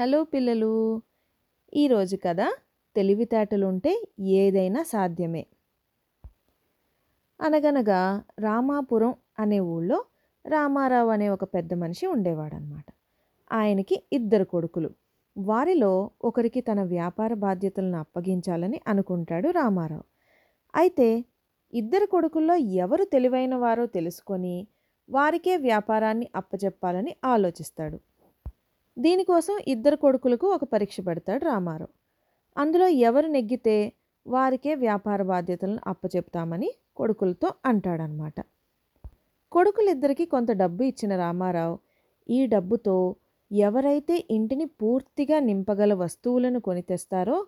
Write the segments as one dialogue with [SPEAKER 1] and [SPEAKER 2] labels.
[SPEAKER 1] Hello పిల్లలు. ఈరోజు కథ తెలివితేటలుంటే ఏదైనా సాధ్యమే. అనగనగా రామాపురం అనే ఊళ్ళో రామారావు అనే ఒక పెద్ద మనిషి ఉండేవాడనమాట ఆయనకి ఇద్దరు కొడుకులు. వారిలో ఒకరికి తన వ్యాపార బాధ్యతలను అప్పగించాలని అనుకుంటాడు రామారావు. అయితే ఇద్దరు కొడుకుల్లో ఎవరు తెలివైన వారో తెలుసుకొని వారికే వ్యాపారాన్ని అప్పచెప్పాలని ఆలోచిస్తాడు. దీనికోసం ఇద్దరు కొడుకులకు ఒక పరీక్ష పెడతాడు రామారావు. అందులో ఎవరు నెగ్గితే వారికే వ్యాపార బాధ్యతలను అప్పచెప్తామని కొడుకులతో అంటాడనమాట. కొడుకులిద్దరికీ కొంత డబ్బు ఇచ్చిన రామారావు ఈ డబ్బుతో ఎవరైతే ఇంటిని పూర్తిగా నింపగల వస్తువులను కొని తెస్తారో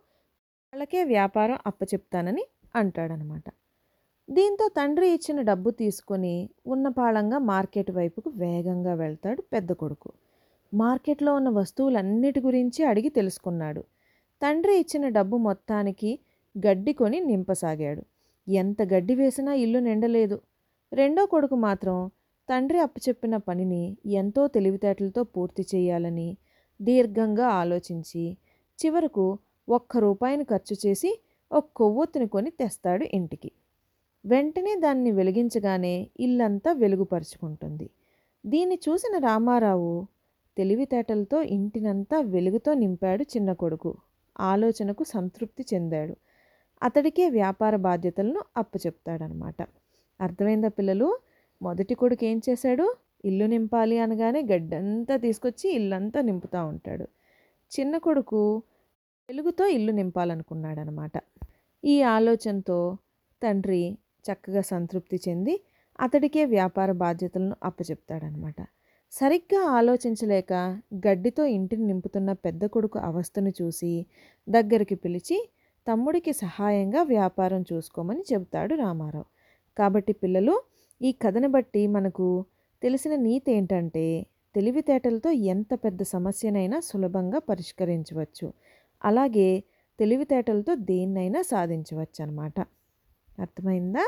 [SPEAKER 1] వాళ్ళకే వ్యాపారం అప్పచెప్తానని అంటాడనమాట. దీంతో తండ్రి ఇచ్చిన డబ్బు తీసుకొని ఉన్నపాళంగా మార్కెట్ వైపుకు వేగంగా వెళ్తాడు పెద్ద కొడుకు. మార్కెట్లో ఉన్న వస్తువులన్నిటి గురించి అడిగి తెలుసుకున్నాడు. తండ్రి ఇచ్చిన డబ్బు మొత్తానికి గడ్డి కొని నింపసాగాడు. ఎంత గడ్డి వేసినా ఇల్లు నిండలేదు. రెండో కొడుకు మాత్రం తండ్రి అప్పచెప్పిన పనిని ఎంతో తెలివితేటలతో పూర్తి చేయాలని దీర్ఘంగా ఆలోచించి చివరకు ఒక్క రూపాయిని ఖర్చు చేసి ఒక కొవ్వొత్తిని కొని తెస్తాడు ఇంటికి. వెంటనే దాన్ని వెలిగించగానే ఇల్లంతా వెలుగుపరుచుకుంటుంది. దీన్ని చూసిన రామారావు తెలివితేటలతో ఇంటినంతా వెలుగుతో నింపాడు చిన్న కొడుకు. ఆలోచనకు సంతృప్తి చెందాడు. అతడికే వ్యాపార బాధ్యతలను అప్పచెప్తాడనమాట. అర్థమైందా పిల్లలు? మొదటి కొడుకు ఏం చేశాడు? ఇల్లు నింపాలి అనగానే గడ్డంతా తీసుకొచ్చి ఇల్లంతా నింపుతూ ఉంటాడు. చిన్న కొడుకు వెలుగుతో ఇల్లు నింపాలనుకున్నాడనమాట. ఈ ఆలోచనతో తండ్రి చక్కగా సంతృప్తి చెంది అతడికే వ్యాపార బాధ్యతలను అప్పచెప్తాడనమాట. సరిగ్గా ఆలోచించలేక గడ్డితో ఇంటిని నింపుతున్న పెద్ద కొడుకు అవస్థను చూసి దగ్గరికి పిలిచి తమ్ముడికి సహాయంగా వ్యాపారం చూసుకోమని చెబుతాడు రామారావు. కాబట్టి పిల్లలు ఈ కథను బట్టి మనకు తెలిసిన నీతి ఏంటంటే తెలివితేటలతో ఎంత పెద్ద సమస్యనైనా సులభంగా పరిష్కరించవచ్చు. అలాగే తెలివితేటలతో దేన్నైనా సాధించవచ్చు అనమాట అర్థమైందా?